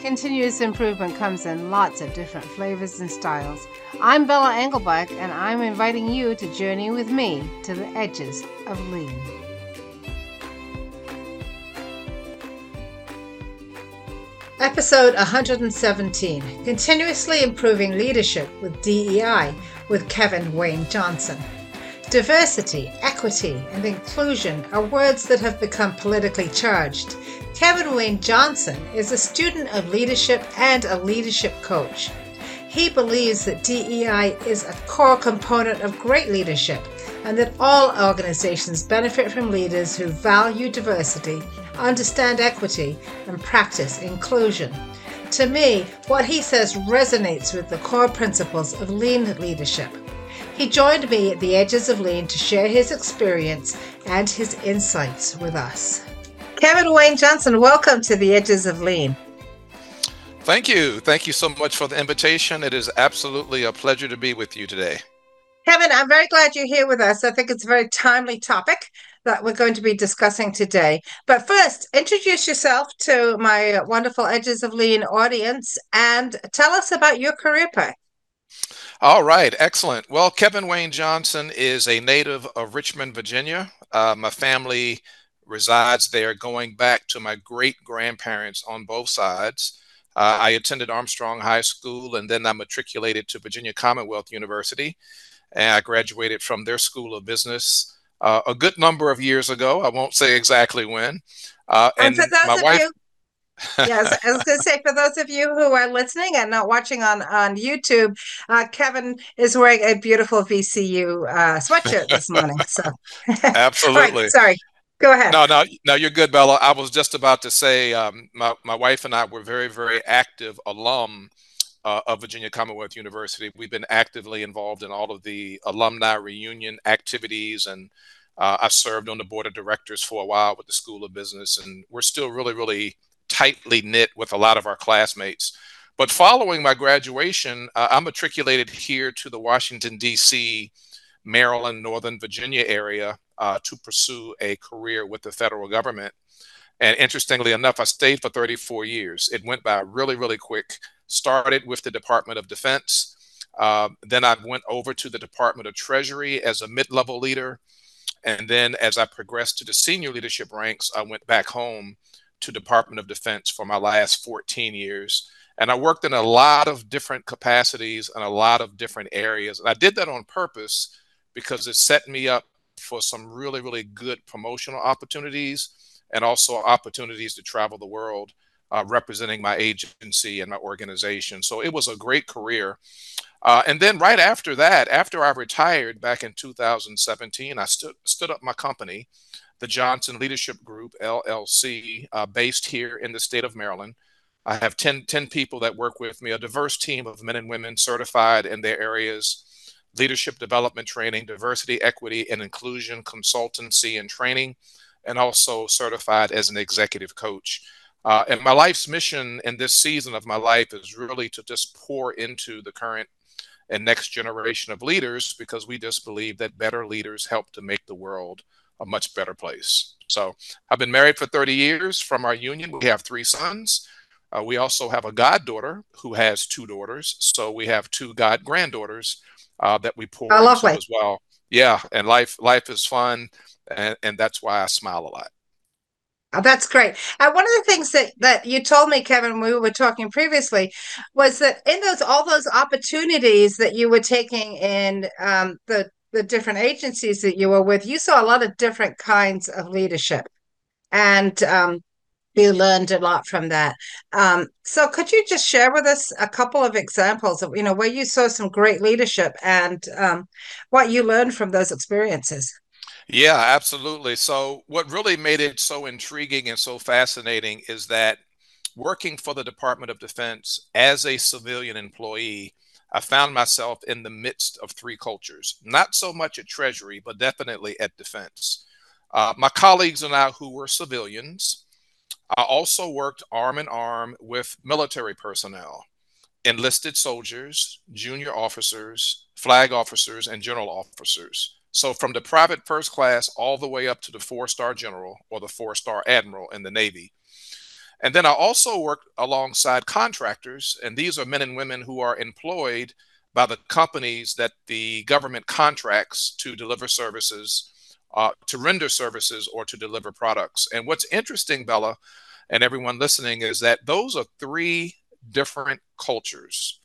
Continuous improvement comes in lots of different flavors and styles. I'm Bella Englebach, and I'm inviting you to journey with me to the edges of lean. Episode 117 Continuously Improving Leadership with DEI with Kevin Wayne Johnson. Diversity, equity, and inclusion are words that have become politically charged. Kevin Wayne Johnson is a student of leadership and a leadership coach. He believes that DEI is a core component of great leadership and that all organizations benefit from leaders who value diversity, understand equity, and practice inclusion. To me, what he says resonates with the core principles of lean leadership. He joined me at the edges of Lean to share his experience and his insights with us. Kevin Wayne Johnson, welcome to the edges of Lean. Thank you. Thank you so much for the invitation. It is absolutely a pleasure to be with you today. Kevin, I'm very glad you're here with us. I think it's a very timely topic that we're going to be discussing today. But first, introduce yourself to my wonderful Edges of Lean audience and tell us about your career path. All right, excellent. Well, Kevin Wayne Johnson is a native of Richmond, Virginia. Uh, my family resides there going back to my great grandparents on both sides. Uh, I attended Armstrong High School and then I matriculated to Virginia Commonwealth University. And I graduated from their School of Business uh, a good number of years ago. I won't say exactly when. Uh, and, and my wife. You- yes, I was going to say for those of you who are listening and not watching on on YouTube, uh, Kevin is wearing a beautiful VCU uh, sweatshirt this morning. So absolutely, right, sorry. Go ahead. No, no, no. You're good, Bella. I was just about to say, um, my my wife and I were very, very active alum uh, of Virginia Commonwealth University. We've been actively involved in all of the alumni reunion activities and. Uh, I served on the board of directors for a while with the School of Business, and we're still really, really tightly knit with a lot of our classmates. But following my graduation, uh, I matriculated here to the Washington, D.C., Maryland, Northern Virginia area uh, to pursue a career with the federal government. And interestingly enough, I stayed for 34 years. It went by really, really quick. Started with the Department of Defense. Uh, then I went over to the Department of Treasury as a mid level leader. And then as I progressed to the senior leadership ranks, I went back home to Department of Defense for my last 14 years. And I worked in a lot of different capacities and a lot of different areas. And I did that on purpose because it set me up for some really, really good promotional opportunities and also opportunities to travel the world uh, representing my agency and my organization. So it was a great career. Uh, and then right after that, after I retired back in 2017, I stood, stood up my company the Johnson Leadership Group, LLC, uh, based here in the state of Maryland. I have 10, 10 people that work with me, a diverse team of men and women certified in their areas leadership development training, diversity, equity, and inclusion consultancy and training, and also certified as an executive coach. Uh, and my life's mission in this season of my life is really to just pour into the current and next generation of leaders because we just believe that better leaders help to make the world a much better place. So I've been married for 30 years. From our union, we have three sons. Uh, we also have a goddaughter who has two daughters. So we have two god granddaughters uh, that we pour oh, into as well. Yeah, and life life is fun, and, and that's why I smile a lot. Oh, that's great. Uh, one of the things that that you told me, Kevin, we were talking previously, was that in those all those opportunities that you were taking in um, the the different agencies that you were with, you saw a lot of different kinds of leadership, and um, you learned a lot from that. Um, so, could you just share with us a couple of examples of you know where you saw some great leadership and um, what you learned from those experiences? Yeah, absolutely. So, what really made it so intriguing and so fascinating is that working for the Department of Defense as a civilian employee I found myself in the midst of three cultures, not so much at Treasury, but definitely at Defense. Uh, my colleagues and I, who were civilians, I also worked arm in arm with military personnel, enlisted soldiers, junior officers, flag officers, and general officers. So, from the private first class all the way up to the four star general or the four star admiral in the Navy. And then I also worked alongside contractors, and these are men and women who are employed by the companies that the government contracts to deliver services, uh, to render services, or to deliver products. And what's interesting, Bella, and everyone listening, is that those are three different cultures.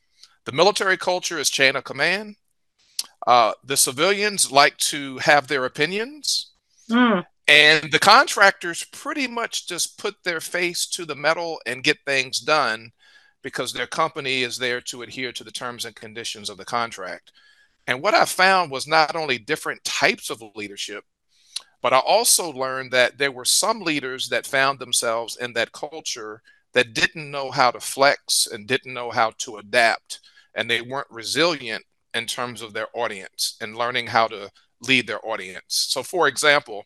The military culture is chain of command. Uh, the civilians like to have their opinions. Mm. And the contractors pretty much just put their face to the metal and get things done because their company is there to adhere to the terms and conditions of the contract. And what I found was not only different types of leadership, but I also learned that there were some leaders that found themselves in that culture that didn't know how to flex and didn't know how to adapt. And they weren't resilient in terms of their audience and learning how to lead their audience. So, for example,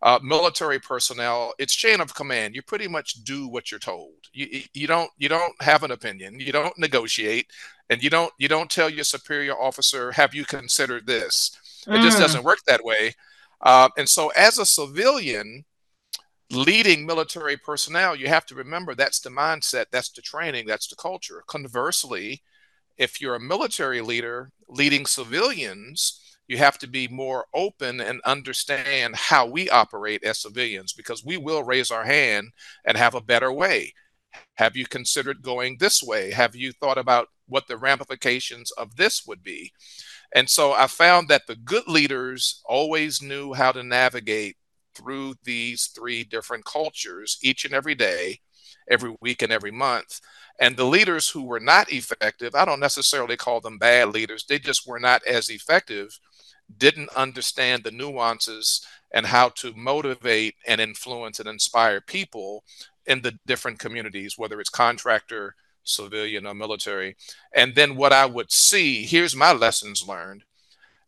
uh, military personnel, it's chain of command. You pretty much do what you're told. You, you don't you don't have an opinion. You don't negotiate, and you don't you don't tell your superior officer, "Have you considered this?" It just mm. doesn't work that way. Uh, and so, as a civilian leading military personnel, you have to remember that's the mindset, that's the training, that's the culture. Conversely, if you're a military leader leading civilians, you have to be more open and understand how we operate as civilians because we will raise our hand and have a better way. Have you considered going this way? Have you thought about what the ramifications of this would be? And so I found that the good leaders always knew how to navigate through these three different cultures each and every day, every week, and every month. And the leaders who were not effective, I don't necessarily call them bad leaders, they just were not as effective didn't understand the nuances and how to motivate and influence and inspire people in the different communities, whether it's contractor, civilian, or military. And then what I would see here's my lessons learned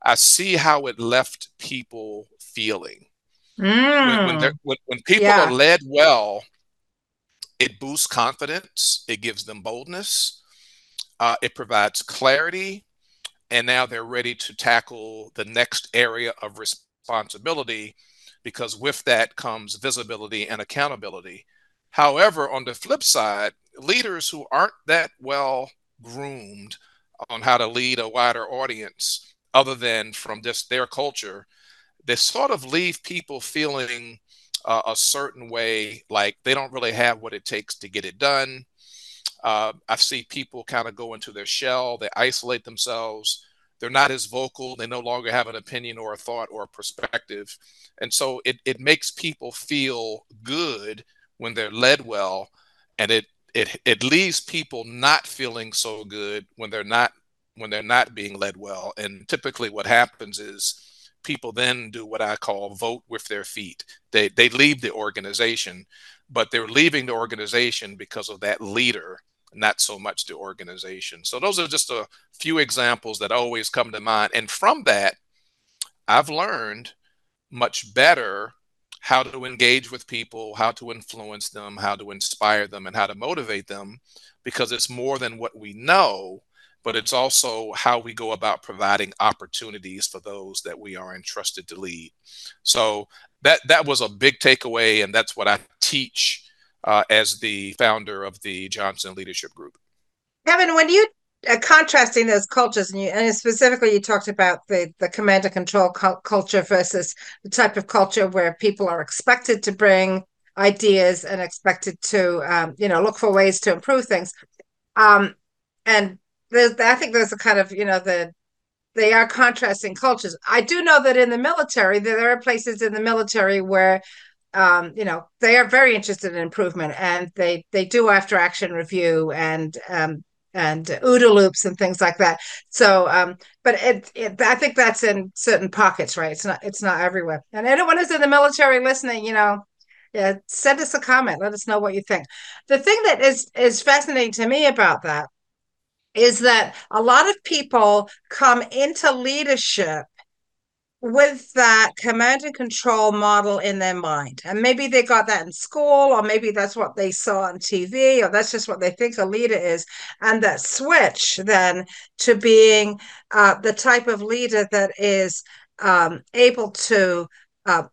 I see how it left people feeling. Mm. When, when, when, when, people yeah. are led well, it boosts confidence, it gives them boldness, uh, it provides clarity, and now they're ready to tackle the next area of responsibility because with that comes visibility and accountability. However, on the flip side, leaders who aren't that well groomed on how to lead a wider audience, other than from just their culture, they sort of leave people feeling uh, a certain way, like they don't really have what it takes to get it done. Uh, I see people kind of go into their shell, they isolate themselves, they're not as vocal, they no longer have an opinion or a thought or a perspective. And so it, it makes people feel good when they're led well, and it, it it leaves people not feeling so good when they're not when they're not being led well. And typically what happens is people then do what I call vote with their feet. They they leave the organization, but they're leaving the organization because of that leader not so much the organization. So those are just a few examples that always come to mind. And from that, I've learned much better how to engage with people, how to influence them, how to inspire them, and how to motivate them because it's more than what we know, but it's also how we go about providing opportunities for those that we are entrusted to lead. So that that was a big takeaway, and that's what I teach uh, as the founder of the Johnson Leadership Group. Kevin, when you uh, contrasting those cultures, and, you, and specifically you talked about the the command and control cu- culture versus the type of culture where people are expected to bring ideas and expected to um, you know look for ways to improve things. Um, and there's, I think there's a kind of you know the they are contrasting cultures. I do know that in the military, there are places in the military where um, you know, they are very interested in improvement, and they they do after action review and um, and OODA loops and things like that. So, um, but it, it, I think that's in certain pockets, right? It's not it's not everywhere. And anyone who's in the military listening, you know, yeah, send us a comment. Let us know what you think. The thing that is is fascinating to me about that is that a lot of people come into leadership with that command and control model in their mind. And maybe they got that in school, or maybe that's what they saw on TV, or that's just what they think a leader is. And that switch then to being uh, the type of leader that is um, able to uh,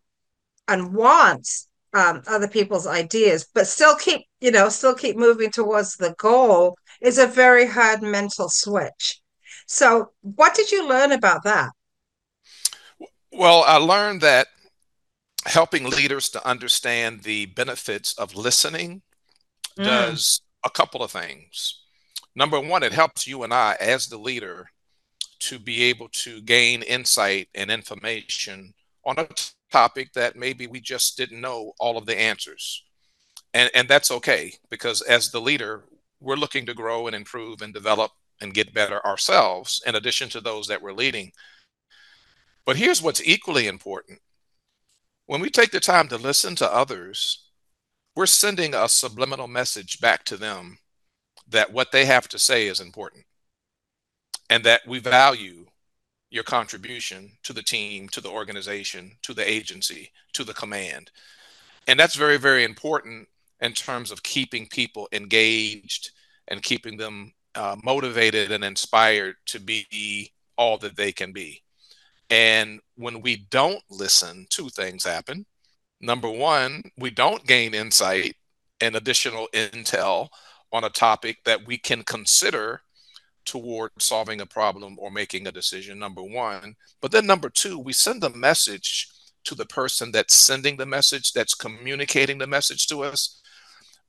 and wants um, other people's ideas, but still keep, you know, still keep moving towards the goal is a very hard mental switch. So, what did you learn about that? Well, I learned that helping leaders to understand the benefits of listening mm. does a couple of things. Number one, it helps you and I, as the leader, to be able to gain insight and information on a topic that maybe we just didn't know all of the answers. And, and that's okay because as the leader, we're looking to grow and improve and develop and get better ourselves in addition to those that we're leading. But here's what's equally important when we take the time to listen to others, we're sending a subliminal message back to them that what they have to say is important and that we value your contribution to the team, to the organization, to the agency, to the command. And that's very, very important in terms of keeping people engaged and keeping them uh, motivated and inspired to be all that they can be. And when we don't listen, two things happen. Number one, we don't gain insight and additional intel on a topic that we can consider toward solving a problem or making a decision, number one. But then, number two, we send a message to the person that's sending the message, that's communicating the message to us.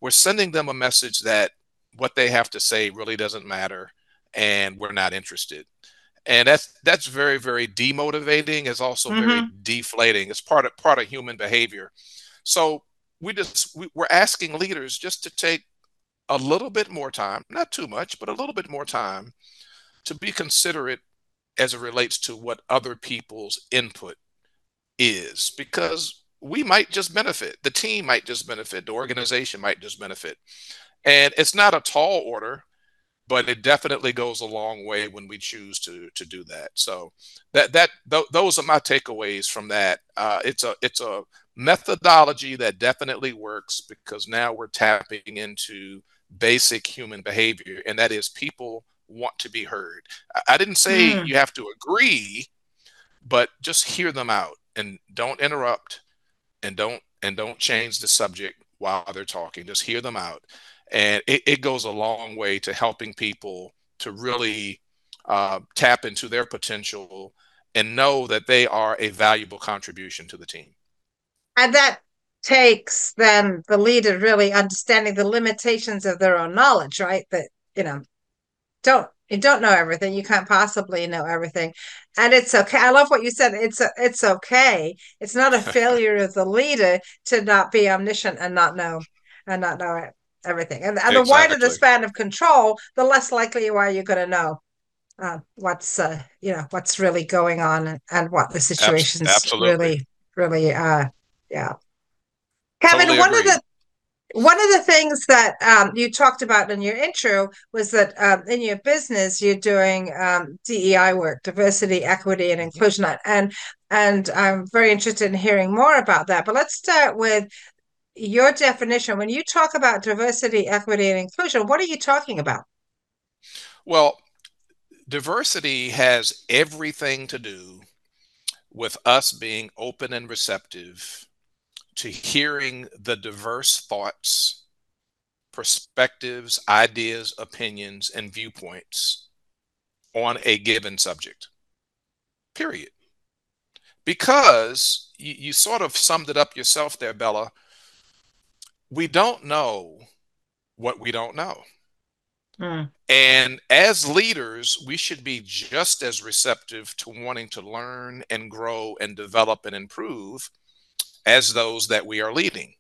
We're sending them a message that what they have to say really doesn't matter and we're not interested. And that's that's very very demotivating. It's also mm-hmm. very deflating. It's part of part of human behavior. So we just we, we're asking leaders just to take a little bit more time, not too much, but a little bit more time to be considerate as it relates to what other people's input is because we might just benefit the team might just benefit the organization might just benefit and it's not a tall order but it definitely goes a long way when we choose to to do that so that that th- those are my takeaways from that uh, it's a it's a methodology that definitely works because now we're tapping into basic human behavior, and that is people want to be heard. I, didn't say mm. you have to agree, but just hear them out and don't interrupt and don't and don't change the subject while they're talking. Just hear them out. And it, it goes a long way to helping people to really uh, tap into their potential and know that they are a valuable contribution to the team. And that takes then the leader really understanding the limitations of their own knowledge, right? That, you know, don't you don't know everything. You can't possibly know everything. And it's okay. I love what you said. It's a, it's okay. It's not a failure of the leader to not be omniscient and not know and not know everything. And, and exactly. the wider the span of control, the less likely you are you're going to know uh, what's uh, you know what's really going on and, and what the situation's Absolutely. really really uh yeah Kevin, totally one agree. of the one of the things that um, you talked about in your intro was that um, in your business you're doing um, DEI work, diversity, equity, and inclusion, and and I'm very interested in hearing more about that. But let's start with your definition. When you talk about diversity, equity, and inclusion, what are you talking about? Well, diversity has everything to do with us being open and receptive to hearing the diverse thoughts, perspectives, ideas, opinions, and viewpoints on a given subject. Period. Because you, you sort of summed it up yourself there, Bella. We don't know what we don't know. Mm. And as leaders, we should be just as receptive to wanting to learn and grow and develop and improve as those that we are leading.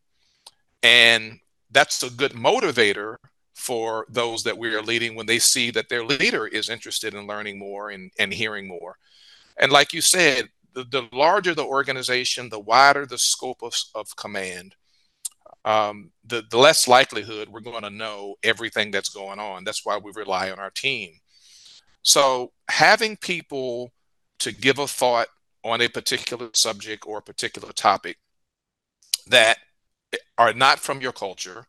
And that's a good motivator for those that we are leading when they see that their leader is interested in learning more and, and hearing more. And like you said, the, the larger the organization, the wider the scope of, of command, um, the, the less likelihood we're going to know everything that's going on. That's why we rely on our team. So having people to give a thought on a particular subject or a particular topic that are not from your culture,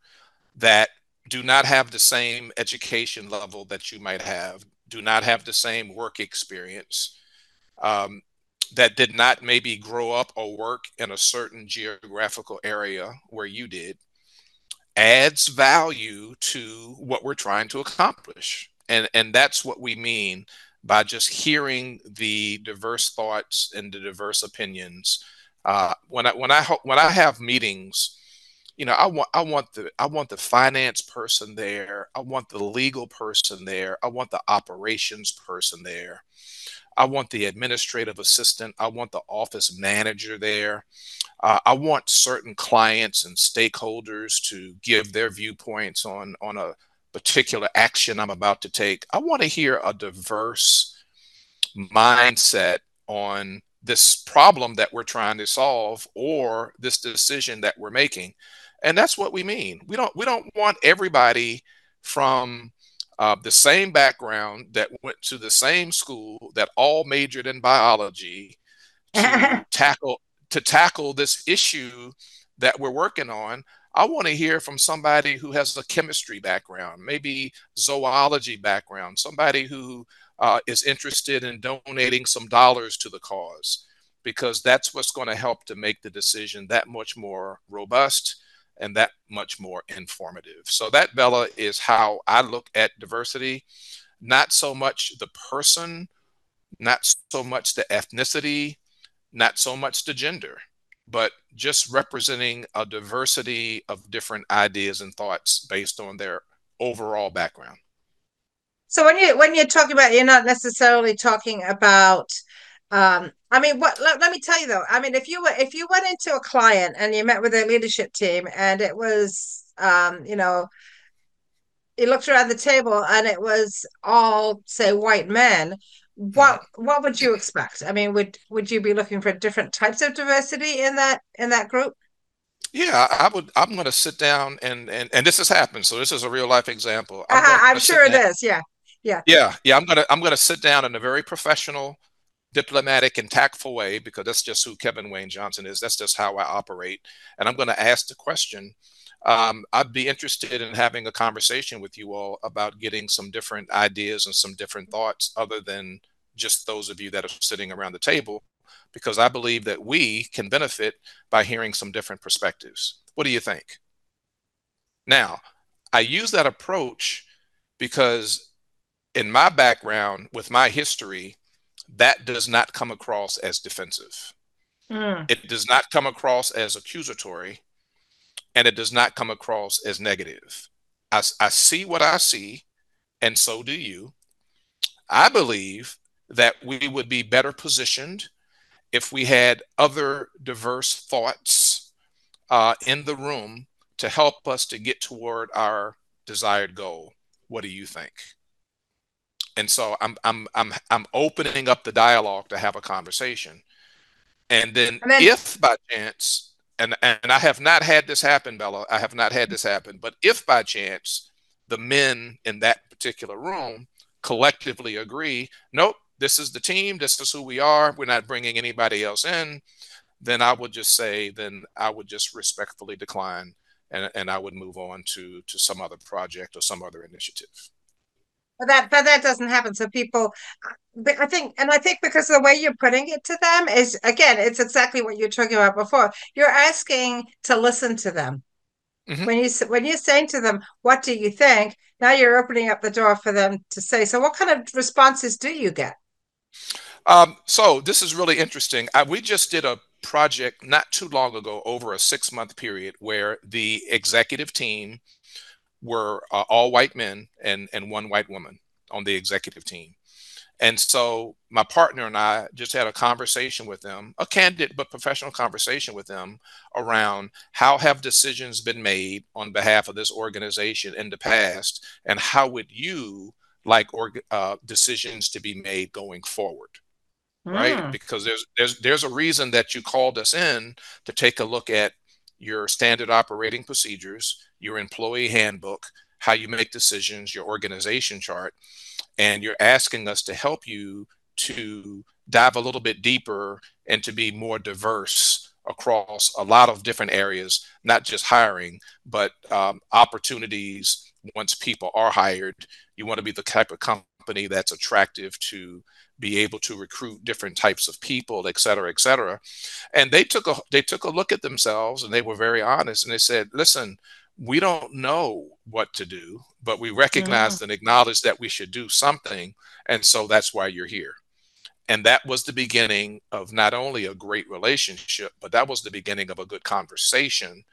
that do not have the same education level that you might have, do not have the same work experience, um, that did not maybe grow up or work in a certain geographical area where you did adds value to what we're trying to accomplish. And, and that's what we mean by just hearing the diverse thoughts and the diverse opinions. Uh, when I when I when I have meetings, you know, I want I want the I want the finance person there. I want the legal person there. I want the operations person there. I want the administrative assistant. I want the office manager there. Uh, I want certain clients and stakeholders to give their viewpoints on on a particular action I'm about to take. I want to hear a diverse mindset on this problem that we're trying to solve or this decision that we're making. And that's what we mean. We don't we don't want everybody from uh, the same background that went to the same school that all majored in biology to tackle to tackle this issue that we're working on. I want to hear from somebody who has a chemistry background maybe zoology background somebody who uh, is interested in donating some dollars to the cause because that's what's going to help to make the decision that much more robust and that much more informative. So that Bella is how I look at diversity, not so much the person, not so much the ethnicity, not so much the gender, but just representing a diversity of different ideas and thoughts based on their overall background. So when you when you're talking about you're not necessarily talking about um, I mean, what? Let, let, me tell you though. I mean, if you were if you went into a client and you met with their leadership team, and it was, um, you know, you looked around the table and it was all say white men. What what would you expect? I mean, would would you be looking for different types of diversity in that in that group? Yeah, I would. I'm going to sit down and and and this has happened. So this is a real life example. I'm, uh, I'm sure it down. is. Yeah, yeah, yeah, yeah. I'm gonna I'm gonna sit down in a very professional diplomatic and tactful way because that's just who Kevin Wayne Johnson is. That's just how I operate. And I'm going to ask the question. Um, I'd be interested in having a conversation with you all about getting some different ideas and some different thoughts other than just those of you that are sitting around the table, because I believe that we can benefit by hearing some different perspectives. What do you think? Now, I use that approach because in my background, with my history, that does not come across as defensive. Mm. It does not come across as accusatory, and it does not come across as negative. I, I see what I see, and so do you. I believe that we would be better positioned if we had other diverse thoughts uh, in the room to help us to get toward our desired goal. What do you think? And so I'm I'm I'm I'm opening up the dialogue to have a conversation. And then, and then if by chance, and and I have not had this happen, Bella, I have not had this happen, but if by chance the men in that particular room collectively agree, nope, this is the team, this is who we are, we're not bringing anybody else in, then I would just say, then I would just respectfully decline and, and I would move on to to some other project or some other initiative but that but that doesn't happen. So people i think and i think because the way you're putting it to them is again it's exactly what you're talking about before. You're asking to listen to them. Mm-hmm. when you when you're saying to them what do you think? Now you're opening up the door for them to say so what kind of responses do you get? Um, so this is really interesting. I, we just did a project not too long ago over a six month period where the executive team were uh, all white men and, and one white woman on the executive team. And so my partner and I just had a conversation with them, a candid but professional conversation with them around how have decisions been made on behalf of this organization in the past, and how would you like org- uh, decisions to be made going forward? Mm. Right? Hmm. Because there's there's there's a reason that you called us in to take a look at your standard operating procedures, your employee handbook, how you make decisions, your organization chart, and you're asking us to help you to dive a little bit deeper and to be more diverse across a lot of different areas, not just hiring, but um, opportunities once people are hired. You want to be the type of company that's attractive to be able to recruit different types of people, et cetera, et cetera. And they took a they took a look at themselves and they were very honest and they said, listen, we don't know what to do, but we recognize mm. and acknowledge that we should do something. And so that's why you're here. And that was the beginning of not only a great relationship, but that was the beginning of a good conversation,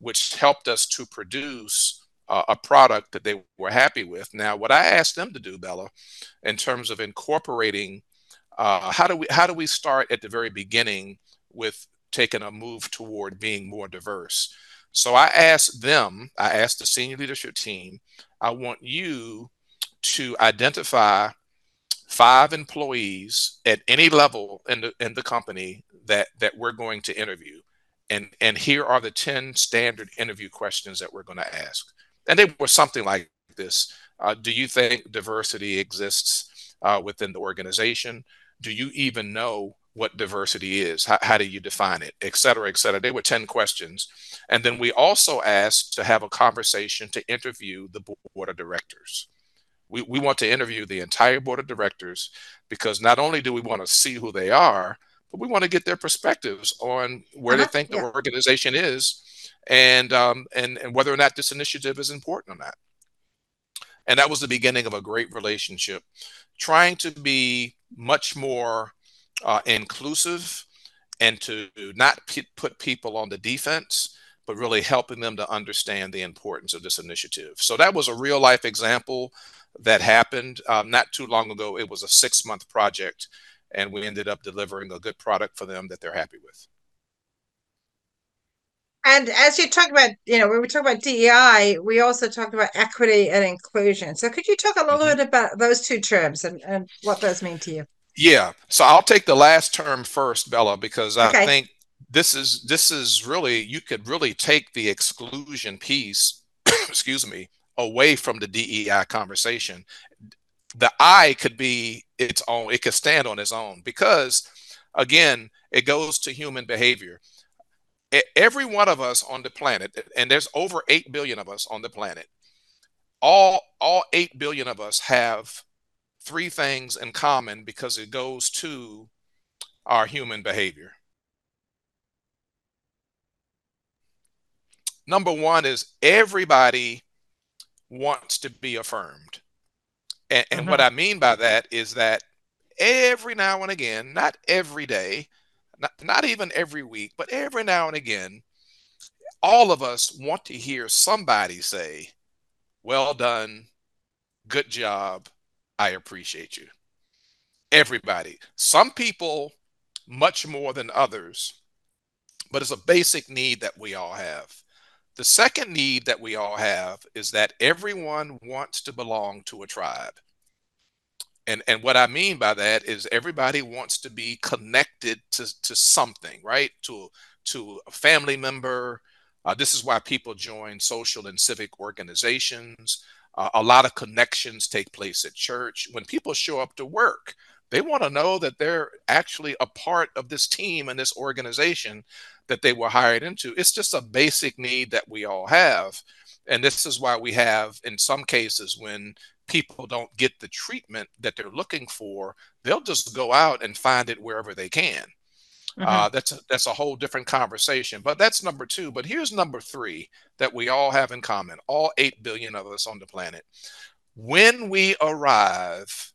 which helped us to produce uh, a product that they were happy with. Now, what I asked them to do, Bella, in terms of incorporating, uh, how do we how do we start at the very beginning with taking a move toward being more diverse? So I asked them, I asked the senior leadership team, I want you to identify five employees at any level in the in the company that that we're going to interview. And and here are the 10 standard interview questions that we're going to ask. And they were something like this uh, do you think diversity exists uh, within the organization? Do you even know what diversity is how, how do you define it et cetera et cetera they were 10 questions and then we also asked to have a conversation to interview the board of directors we, we want to interview the entire board of directors because not only do we want to see who they are but we want to get their perspectives on where uh-huh. they think yeah. the organization is and um, and and whether or not this initiative is important or not. And that was the beginning of a great relationship, trying to be much more uh, inclusive and to not put people on the defense, but really helping them to understand the importance of this initiative. So that was a real life example that happened um, not too long ago. It was a six month project, and we ended up delivering a good product for them that they're happy with. And as you talk about, you know, when we talk about DEI, we also talked about equity and inclusion. So could you talk a little mm-hmm. bit about those two terms and, and what those mean to you? Yeah. So I'll take the last term first, Bella, because okay. I think this is this is really you could really take the exclusion piece, excuse me, away from the DEI conversation. The I could be its own, it could stand on its own because again, it goes to human behavior every one of us on the planet, and there's over 8 billion of us on the planet, all, all 8 billion of us have three things in common because it goes to our human behavior. Number one is everybody wants to be affirmed. And, and mm-hmm. what I mean by that is that every now and again, not every day, not, not even every week, but every now and again, all of us want to hear somebody say, Well done, good job, I appreciate you. Everybody. Some people much more than others, but it's a basic need that we all have. The second need that we all have is that everyone wants to belong to a tribe and and what i mean by that is everybody wants to be connected to to something right to to a family member uh, this is why people join social and civic organizations uh, a lot of connections take place at church. When people show up to work they want to know that they're actually a part of this team and this organization that they were hired into. It's just a basic need that we all have. And this is why we have in some cases when people don't get the treatment that they're looking for, they'll just go out and find it wherever they can. Mm-hmm. Uh, that's a, that's a whole different conversation. But that's number two. But here's number three that we all have in common: all eight billion of us on the planet. When we arrive,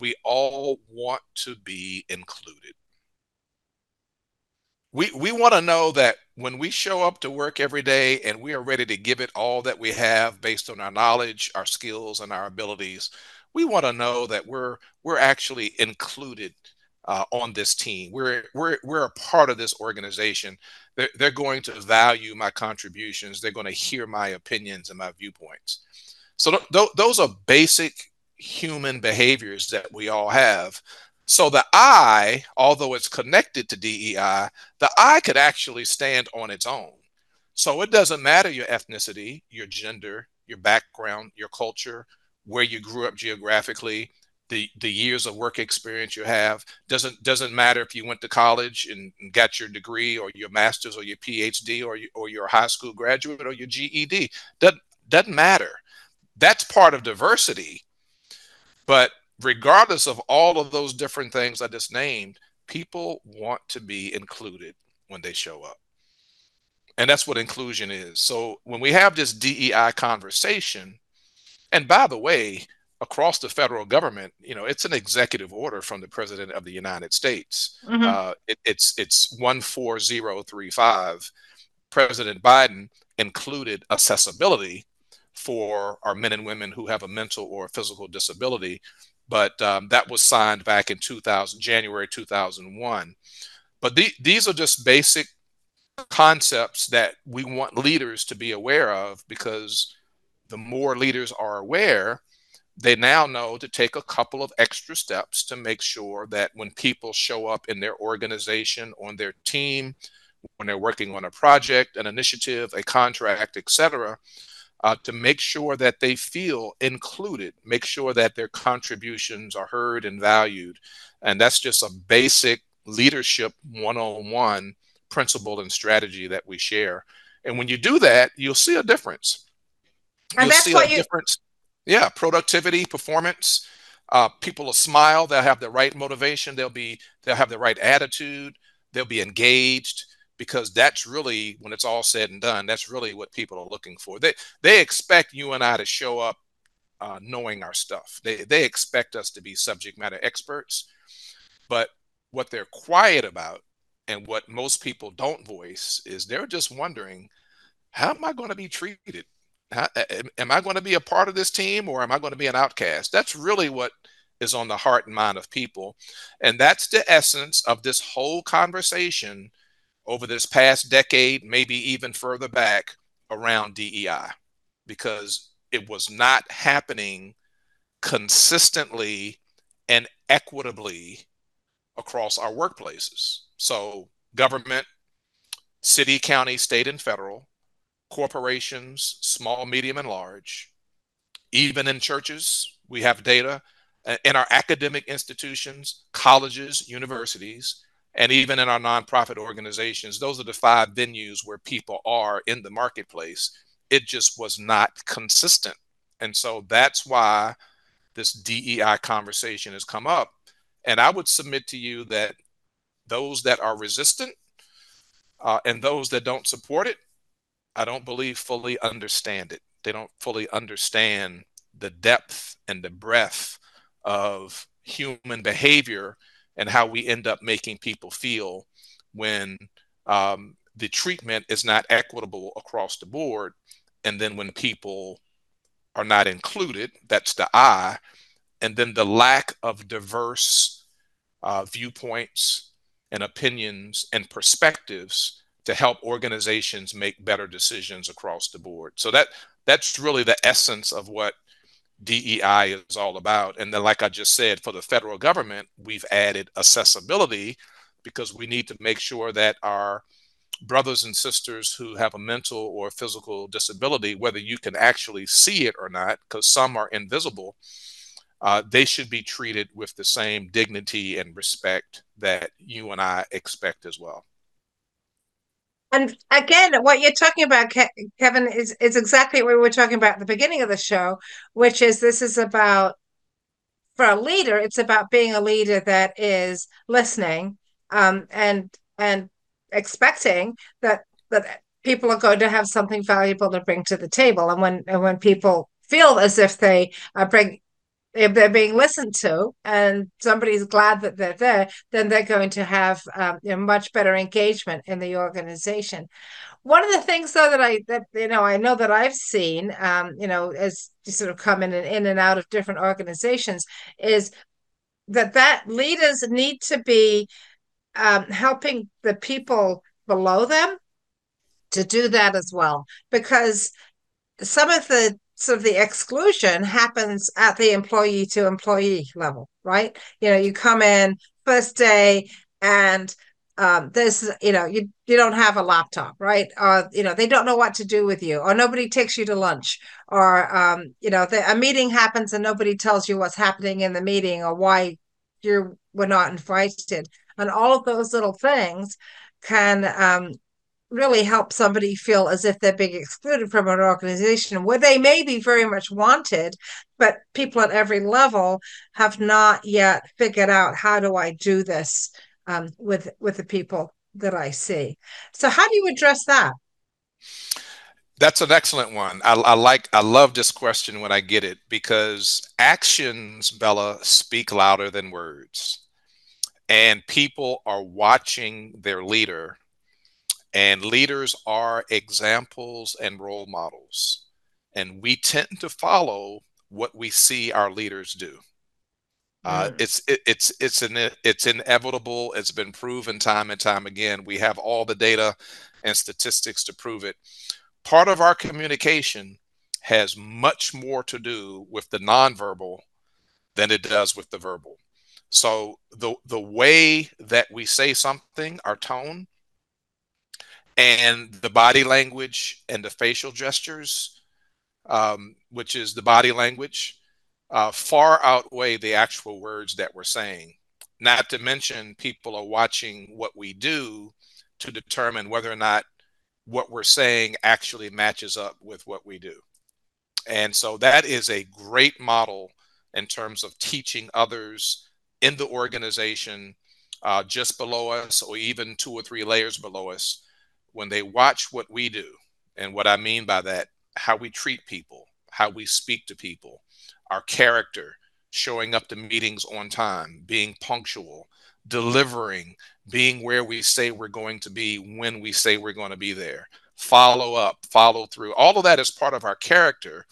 we all want to be included we we want to know that when we show up to work every day and we are ready to give it all that we have based on our knowledge, our skills, and our abilities, we want to know that we're we're actually included uh, on this team. We're we're we're a part of this organization. They're, they're going to value my contributions. They're going to hear my opinions and my viewpoints. So th- th- those are basic human behaviors that we all have so the I, although it's connected to DEI, the I could actually stand on its own. So it doesn't matter your ethnicity, your gender, your background, your culture, where you grew up geographically, the, the years of work experience you have. Doesn't doesn't matter if you went to college and, got your degree or your master's or your PhD or you, or your high school graduate or your GED. Doesn't doesn't matter. That's part of diversity. But regardless of all of those different things I just named, people want to be included when they show up. And that's what inclusion is. So when we have this DEI conversation, and by the way, across the federal government, you know, it's an executive order from the president of the United States. Mm-hmm. Uh, it, it's it's one four zero three five. President Biden included accessibility for our men and women who have a mental or physical disability, but um, that was signed back in 2000, January 2001. But the, these are just basic concepts that we want leaders to be aware of because the more leaders are aware, they now know to take a couple of extra steps to make sure that when people show up in their organization, on their team, when they're working on a project, an initiative, a contract, etc., uh, to make sure that they feel included, make sure that their contributions are heard and valued. And that's just a basic leadership one on one principle and strategy that we share. And when you do that, you'll see a difference. And you'll that's what you. Difference. Yeah, productivity, performance. Uh, people will smile. They'll have the right motivation. They'll be. They'll have the right attitude. They'll be engaged because that's really when it's all said and done. That's really what people are looking for. They they expect you and I to show up uh, knowing our stuff. They they expect us to be subject matter experts, but what they're quiet about and what most people don't voice is they're just wondering how am i going to be treated how, am i going to be a part of this team or am i going to be an outcast that's really what is on the heart and mind of people and that's the essence of this whole conversation over this past decade maybe even further back around dei because it was not happening consistently and equitably across our workplaces. So, government, city, county, state, and federal, corporations, small, medium, and large, even in churches, we have data, in our academic institutions, colleges, universities, and even in our nonprofit organizations. Those are the five venues where people are in the marketplace. It just was not consistent. And so that's why this DEI conversation has come up and I would submit to you that those that are resistant uh, and those that don't support it, I don't believe fully understand it. They don't fully understand the depth and the breadth of human behavior and how we end up making people feel when um, the treatment is not equitable across the board. And then when people are not included, that's the I, and then the lack of diverse uh, viewpoints and opinions and perspectives to help organizations make better decisions across the board. So that that's really the essence of what DEI is all about. And then, like I just said, for the federal government, we've added accessibility because we need to make sure that our brothers and sisters who have a mental or physical disability, whether you can actually see it or not, because some are invisible, uh, they should be treated with the same dignity and respect that you and I expect as well. And again, what you're talking about, Kevin, is, is exactly what we were talking about at the beginning of the show, which is this is about, for a leader, it's about being a leader that is listening um, and and expecting that that people are going to have something valuable to bring to the table. And when and when people feel as if they bring if they're being listened to and somebody's glad that they're there, then they're going to have um, much better engagement in the organization. One of the things, though, that I that you know I know that I've seen, um, you know, as you sort of come in and in and out of different organizations, is that that leaders need to be um, helping the people below them to do that as well, because some of the sort of the exclusion happens at the employee to employee level, right? You know, you come in first day and um, there's, you know, you you don't have a laptop, right? Or you know, they don't know what to do with you, or nobody takes you to lunch, or um, you know, the, a meeting happens and nobody tells you what's happening in the meeting or why you were not invited, and all of those little things can um, really help somebody feel as if they're being excluded from an organization where they may be very much wanted, but people at every level have not yet figured out how do I do this um, with with the people that I see. So how do you address that? That's an excellent one. I, I, like, I love this question when I get it because actions, Bella, speak louder than words. And people are watching their leader, and leaders are examples and role models. And we tend to follow what we see our leaders do. Uh, mm. it's it, it's it's an it's inevitable. It's been proven time and time again. We have all the data and statistics to prove it. Part of our communication has much more to do with the nonverbal than it does with the verbal. So the the way that we say something, our tone, and the body language and the facial gestures, um, which is the body language, uh, far outweigh the actual words that we're saying. Not to mention, people are watching what we do to determine whether or not what we're saying actually matches up with what we do. And so that is a great model in terms of teaching others in the organization uh, just below us or even two or three layers below us when they watch what we do. And what I mean by that, how we treat people, how we speak to people, our character, showing up to meetings on time, being punctual, delivering, being where we say we're going to be when we say we're going to be there, follow up, follow through. All of that is part of our character.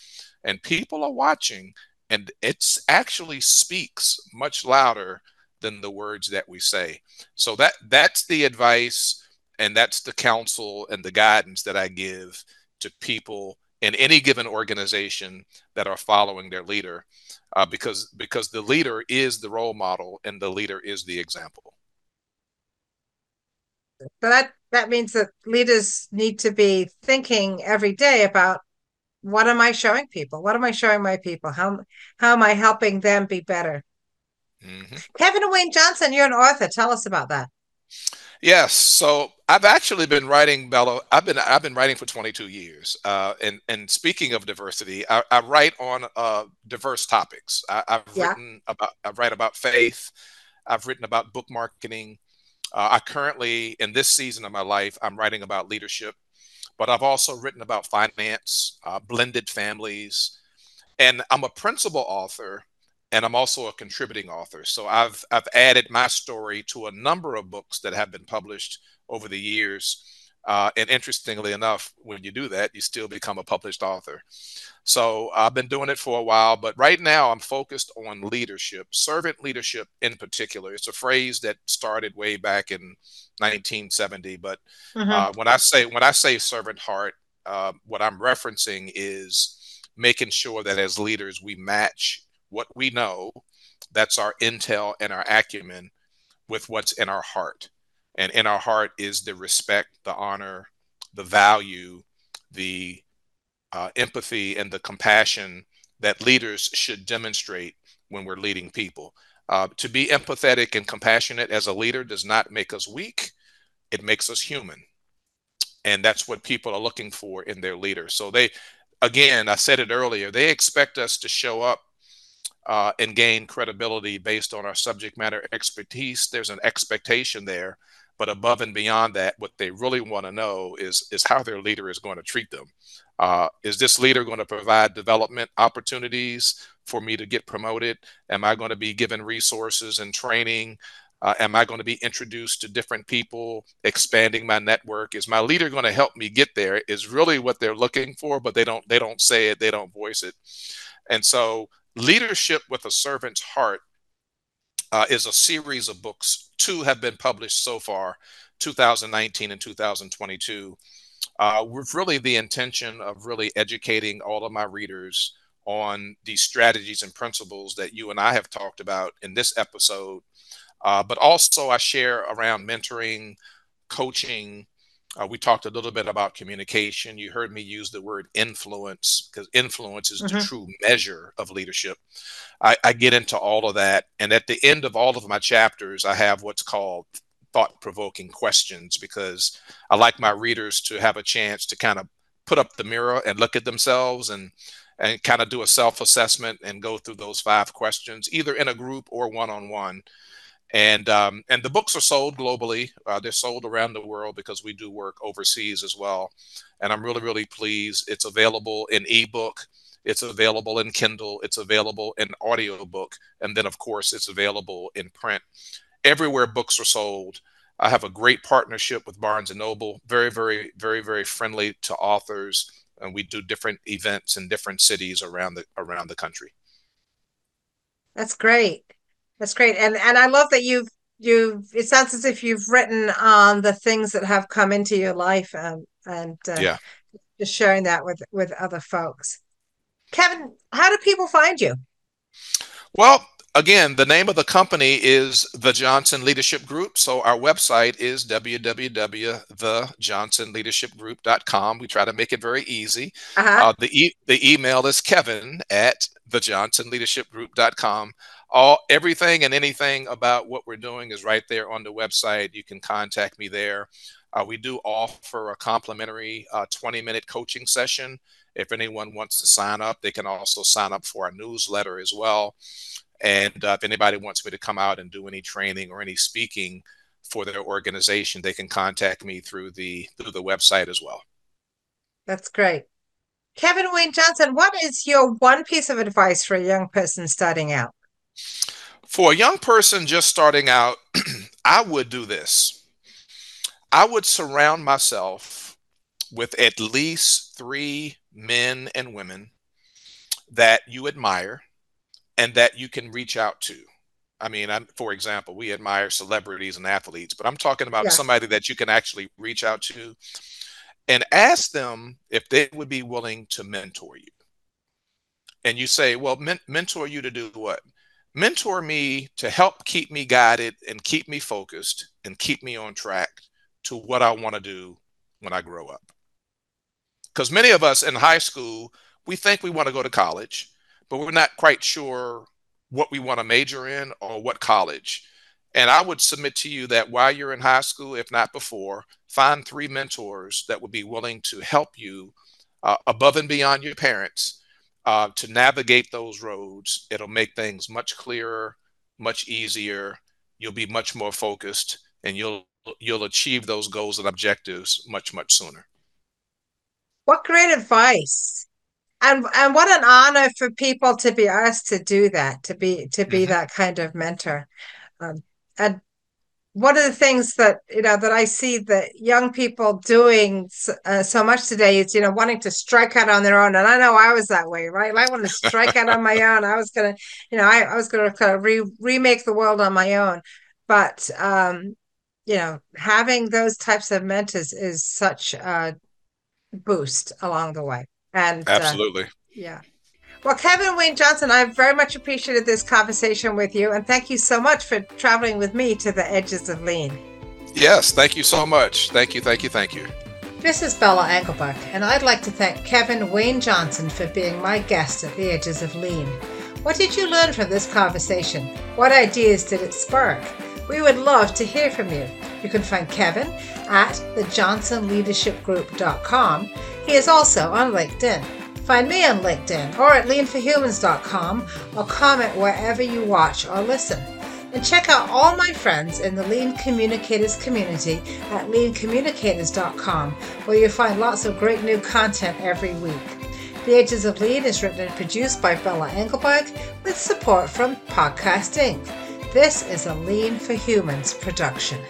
And people are watching, and it actually speaks much louder than the words that we say. So that that's the advice and that's the counsel and the guidance that I give to people in any given organization that are following their leader uh, because because the leader is the role model and the leader is the example. So that that means that leaders need to be thinking every day about what am i showing people? What am i showing my people? How how am i helping them be better? Mm-hmm. kevin wayne johnson you're an author. Tell us about that. Yes. So I've actually been writing, Bella. I've been I've been writing for 22 years. Uh, and and speaking of diversity, I, I write on uh, diverse topics. I, have yeah. written about I write about faith. I've written about book marketing. Uh, I currently, in this season of my life, I'm writing about leadership, but I've also written about finance, uh, blended families, and I'm a principal author and I'm also a contributing author. So I've I've added my story to a number of books that have been published over the years. Uh, and interestingly enough, when you do that, you still become a published author. So I've been doing it for a while, but right now I'm focused on leadership, servant leadership in particular. It's a phrase that started way back in 1970, but mm-hmm. uh, when I say when I say servant heart, uh, what I'm referencing is making sure that as leaders we match what we know, that's our intel and our acumen, with what's in our heart. And in our heart is the respect, the honor, the value, the uh, empathy, and the compassion that leaders should demonstrate when we're leading people. Uh, to be empathetic and compassionate as a leader does not make us weak, it makes us human. And that's what people are looking for in their leaders. So they, again, I said it earlier, they expect us to show up uh, and gain credibility based on our subject matter expertise. There's an expectation there, but above and beyond that, what they really want to know is is how their leader is going to treat them. Uh, is this leader going to provide development opportunities for me to get promoted? Am I going to be given resources and training? Uh, am I going to be introduced to different people, expanding my network? Is my leader going to help me get there? Is really what they're looking for, but they don't they don't say it, they don't voice it. And so Leadership with a Servant's Heart uh, is a series of books. Two have been published so far, 2019 and 2022, uh, with really the intention of really educating all of my readers on these strategies and principles that you and I have talked about in this episode. Uh, but also, I share around mentoring, coaching, uh, we talked a little bit about communication. You heard me use the word influence because influence is mm-hmm. the true measure of leadership. I, I, get into all of that. And at the end of all of my chapters, I have what's called thought provoking questions because I like my readers to have a chance to kind of put up the mirror and look at themselves and and kind of do a self assessment and go through those five questions, either in a group or one on one. And um, and the books are sold globally. Uh, they're sold around the world because we do work overseas as well. And I'm really really pleased. It's available in ebook. It's available in Kindle. It's available in audiobook, and then of course it's available in print. Everywhere books are sold. I have a great partnership with Barnes and Noble. Very very very very friendly to authors and we do different events in different cities around the around the country. That's great. That's great. And and I love that you've you've. it sounds as if you've written on the things that have come into your life and and uh, yeah just sharing that with with other folks kevin how do people find you well again, the name of the company is the Johnson Leadership Group. So our website is www.thejohnsonleadershipgroup.com. We try to make it very easy. Uh-huh. Uh, the e- the email is Kevin at thejohnsonleadershipgroup.com. All everything and anything about what we're doing is right there on the website. You can contact me there. Uh, we do offer a complimentary uh, 20 minute coaching session. If anyone wants to sign up, they can also sign up for our newsletter as well. And uh, if anybody wants me to come out and do any training or any speaking for their organization, they can contact me through the through the website as well. That's great. Kevin Wayne Johnson, what is your one piece of advice for a young person starting out? For a young person just starting out, I would do this. I would surround myself with at least three men and women that you admire and that you can reach out to. I mean, I'm, for example, we admire celebrities and athletes, but I'm talking about yeah. somebody that you can actually reach out to and ask them if they would be willing to mentor you. And you say, well, men- mentor you to do what? Mentor me to help keep me guided and keep me focused and keep me on track to what I want to do when I grow up. Because many of us in high school, we think we want to go to college but we're not quite sure what we want to major in or what college. And I would submit to you that while you're in high school, if not before, find three mentors that would be willing to help you uh, above and beyond your parents uh, to navigate those roads. It'll make things much clearer, much easier. You'll be much more focused, and you'll you'll achieve those goals and objectives much much sooner. What great advice! and and what an honor for people to be asked to do that to be to be mm-hmm. that kind of mentor um, and one of the things that you know that i see that young people doing uh, so much today is you know wanting to strike out on their own. And i know i was that way right? I want to strike out on my own i was gonna you know i, I was gonna kind of re- remake the world on my own. But um you know having those types of mentors is such a boost along the way. And uh, absolutely, uh, yeah. Well, Kevin Wayne Johnson, I very much appreciated this conversation with you, and thank you so much for traveling with me to the edges of lean. Yes, thank you so much. Thank you, thank you, thank you. This is Bella Englebach, and I'd like to thank Kevin Wayne Johnson for being my guest at the Edges of Lean. What did you learn from this conversation? What ideas did it spark? We would love to hear from you. You can find Kevin at thejohnsonleadershipgroup.com he is also on LinkedIn. Find me on LinkedIn or at leanforhumans.com or comment wherever you watch or listen. And check out all my friends in the Lean Communicators community at leancommunicators.com, where you'll find lots of great new content every week. The Edges of Lean is written and produced by Bella Englebach with support from Podcast Inc. This is a Lean for Humans production.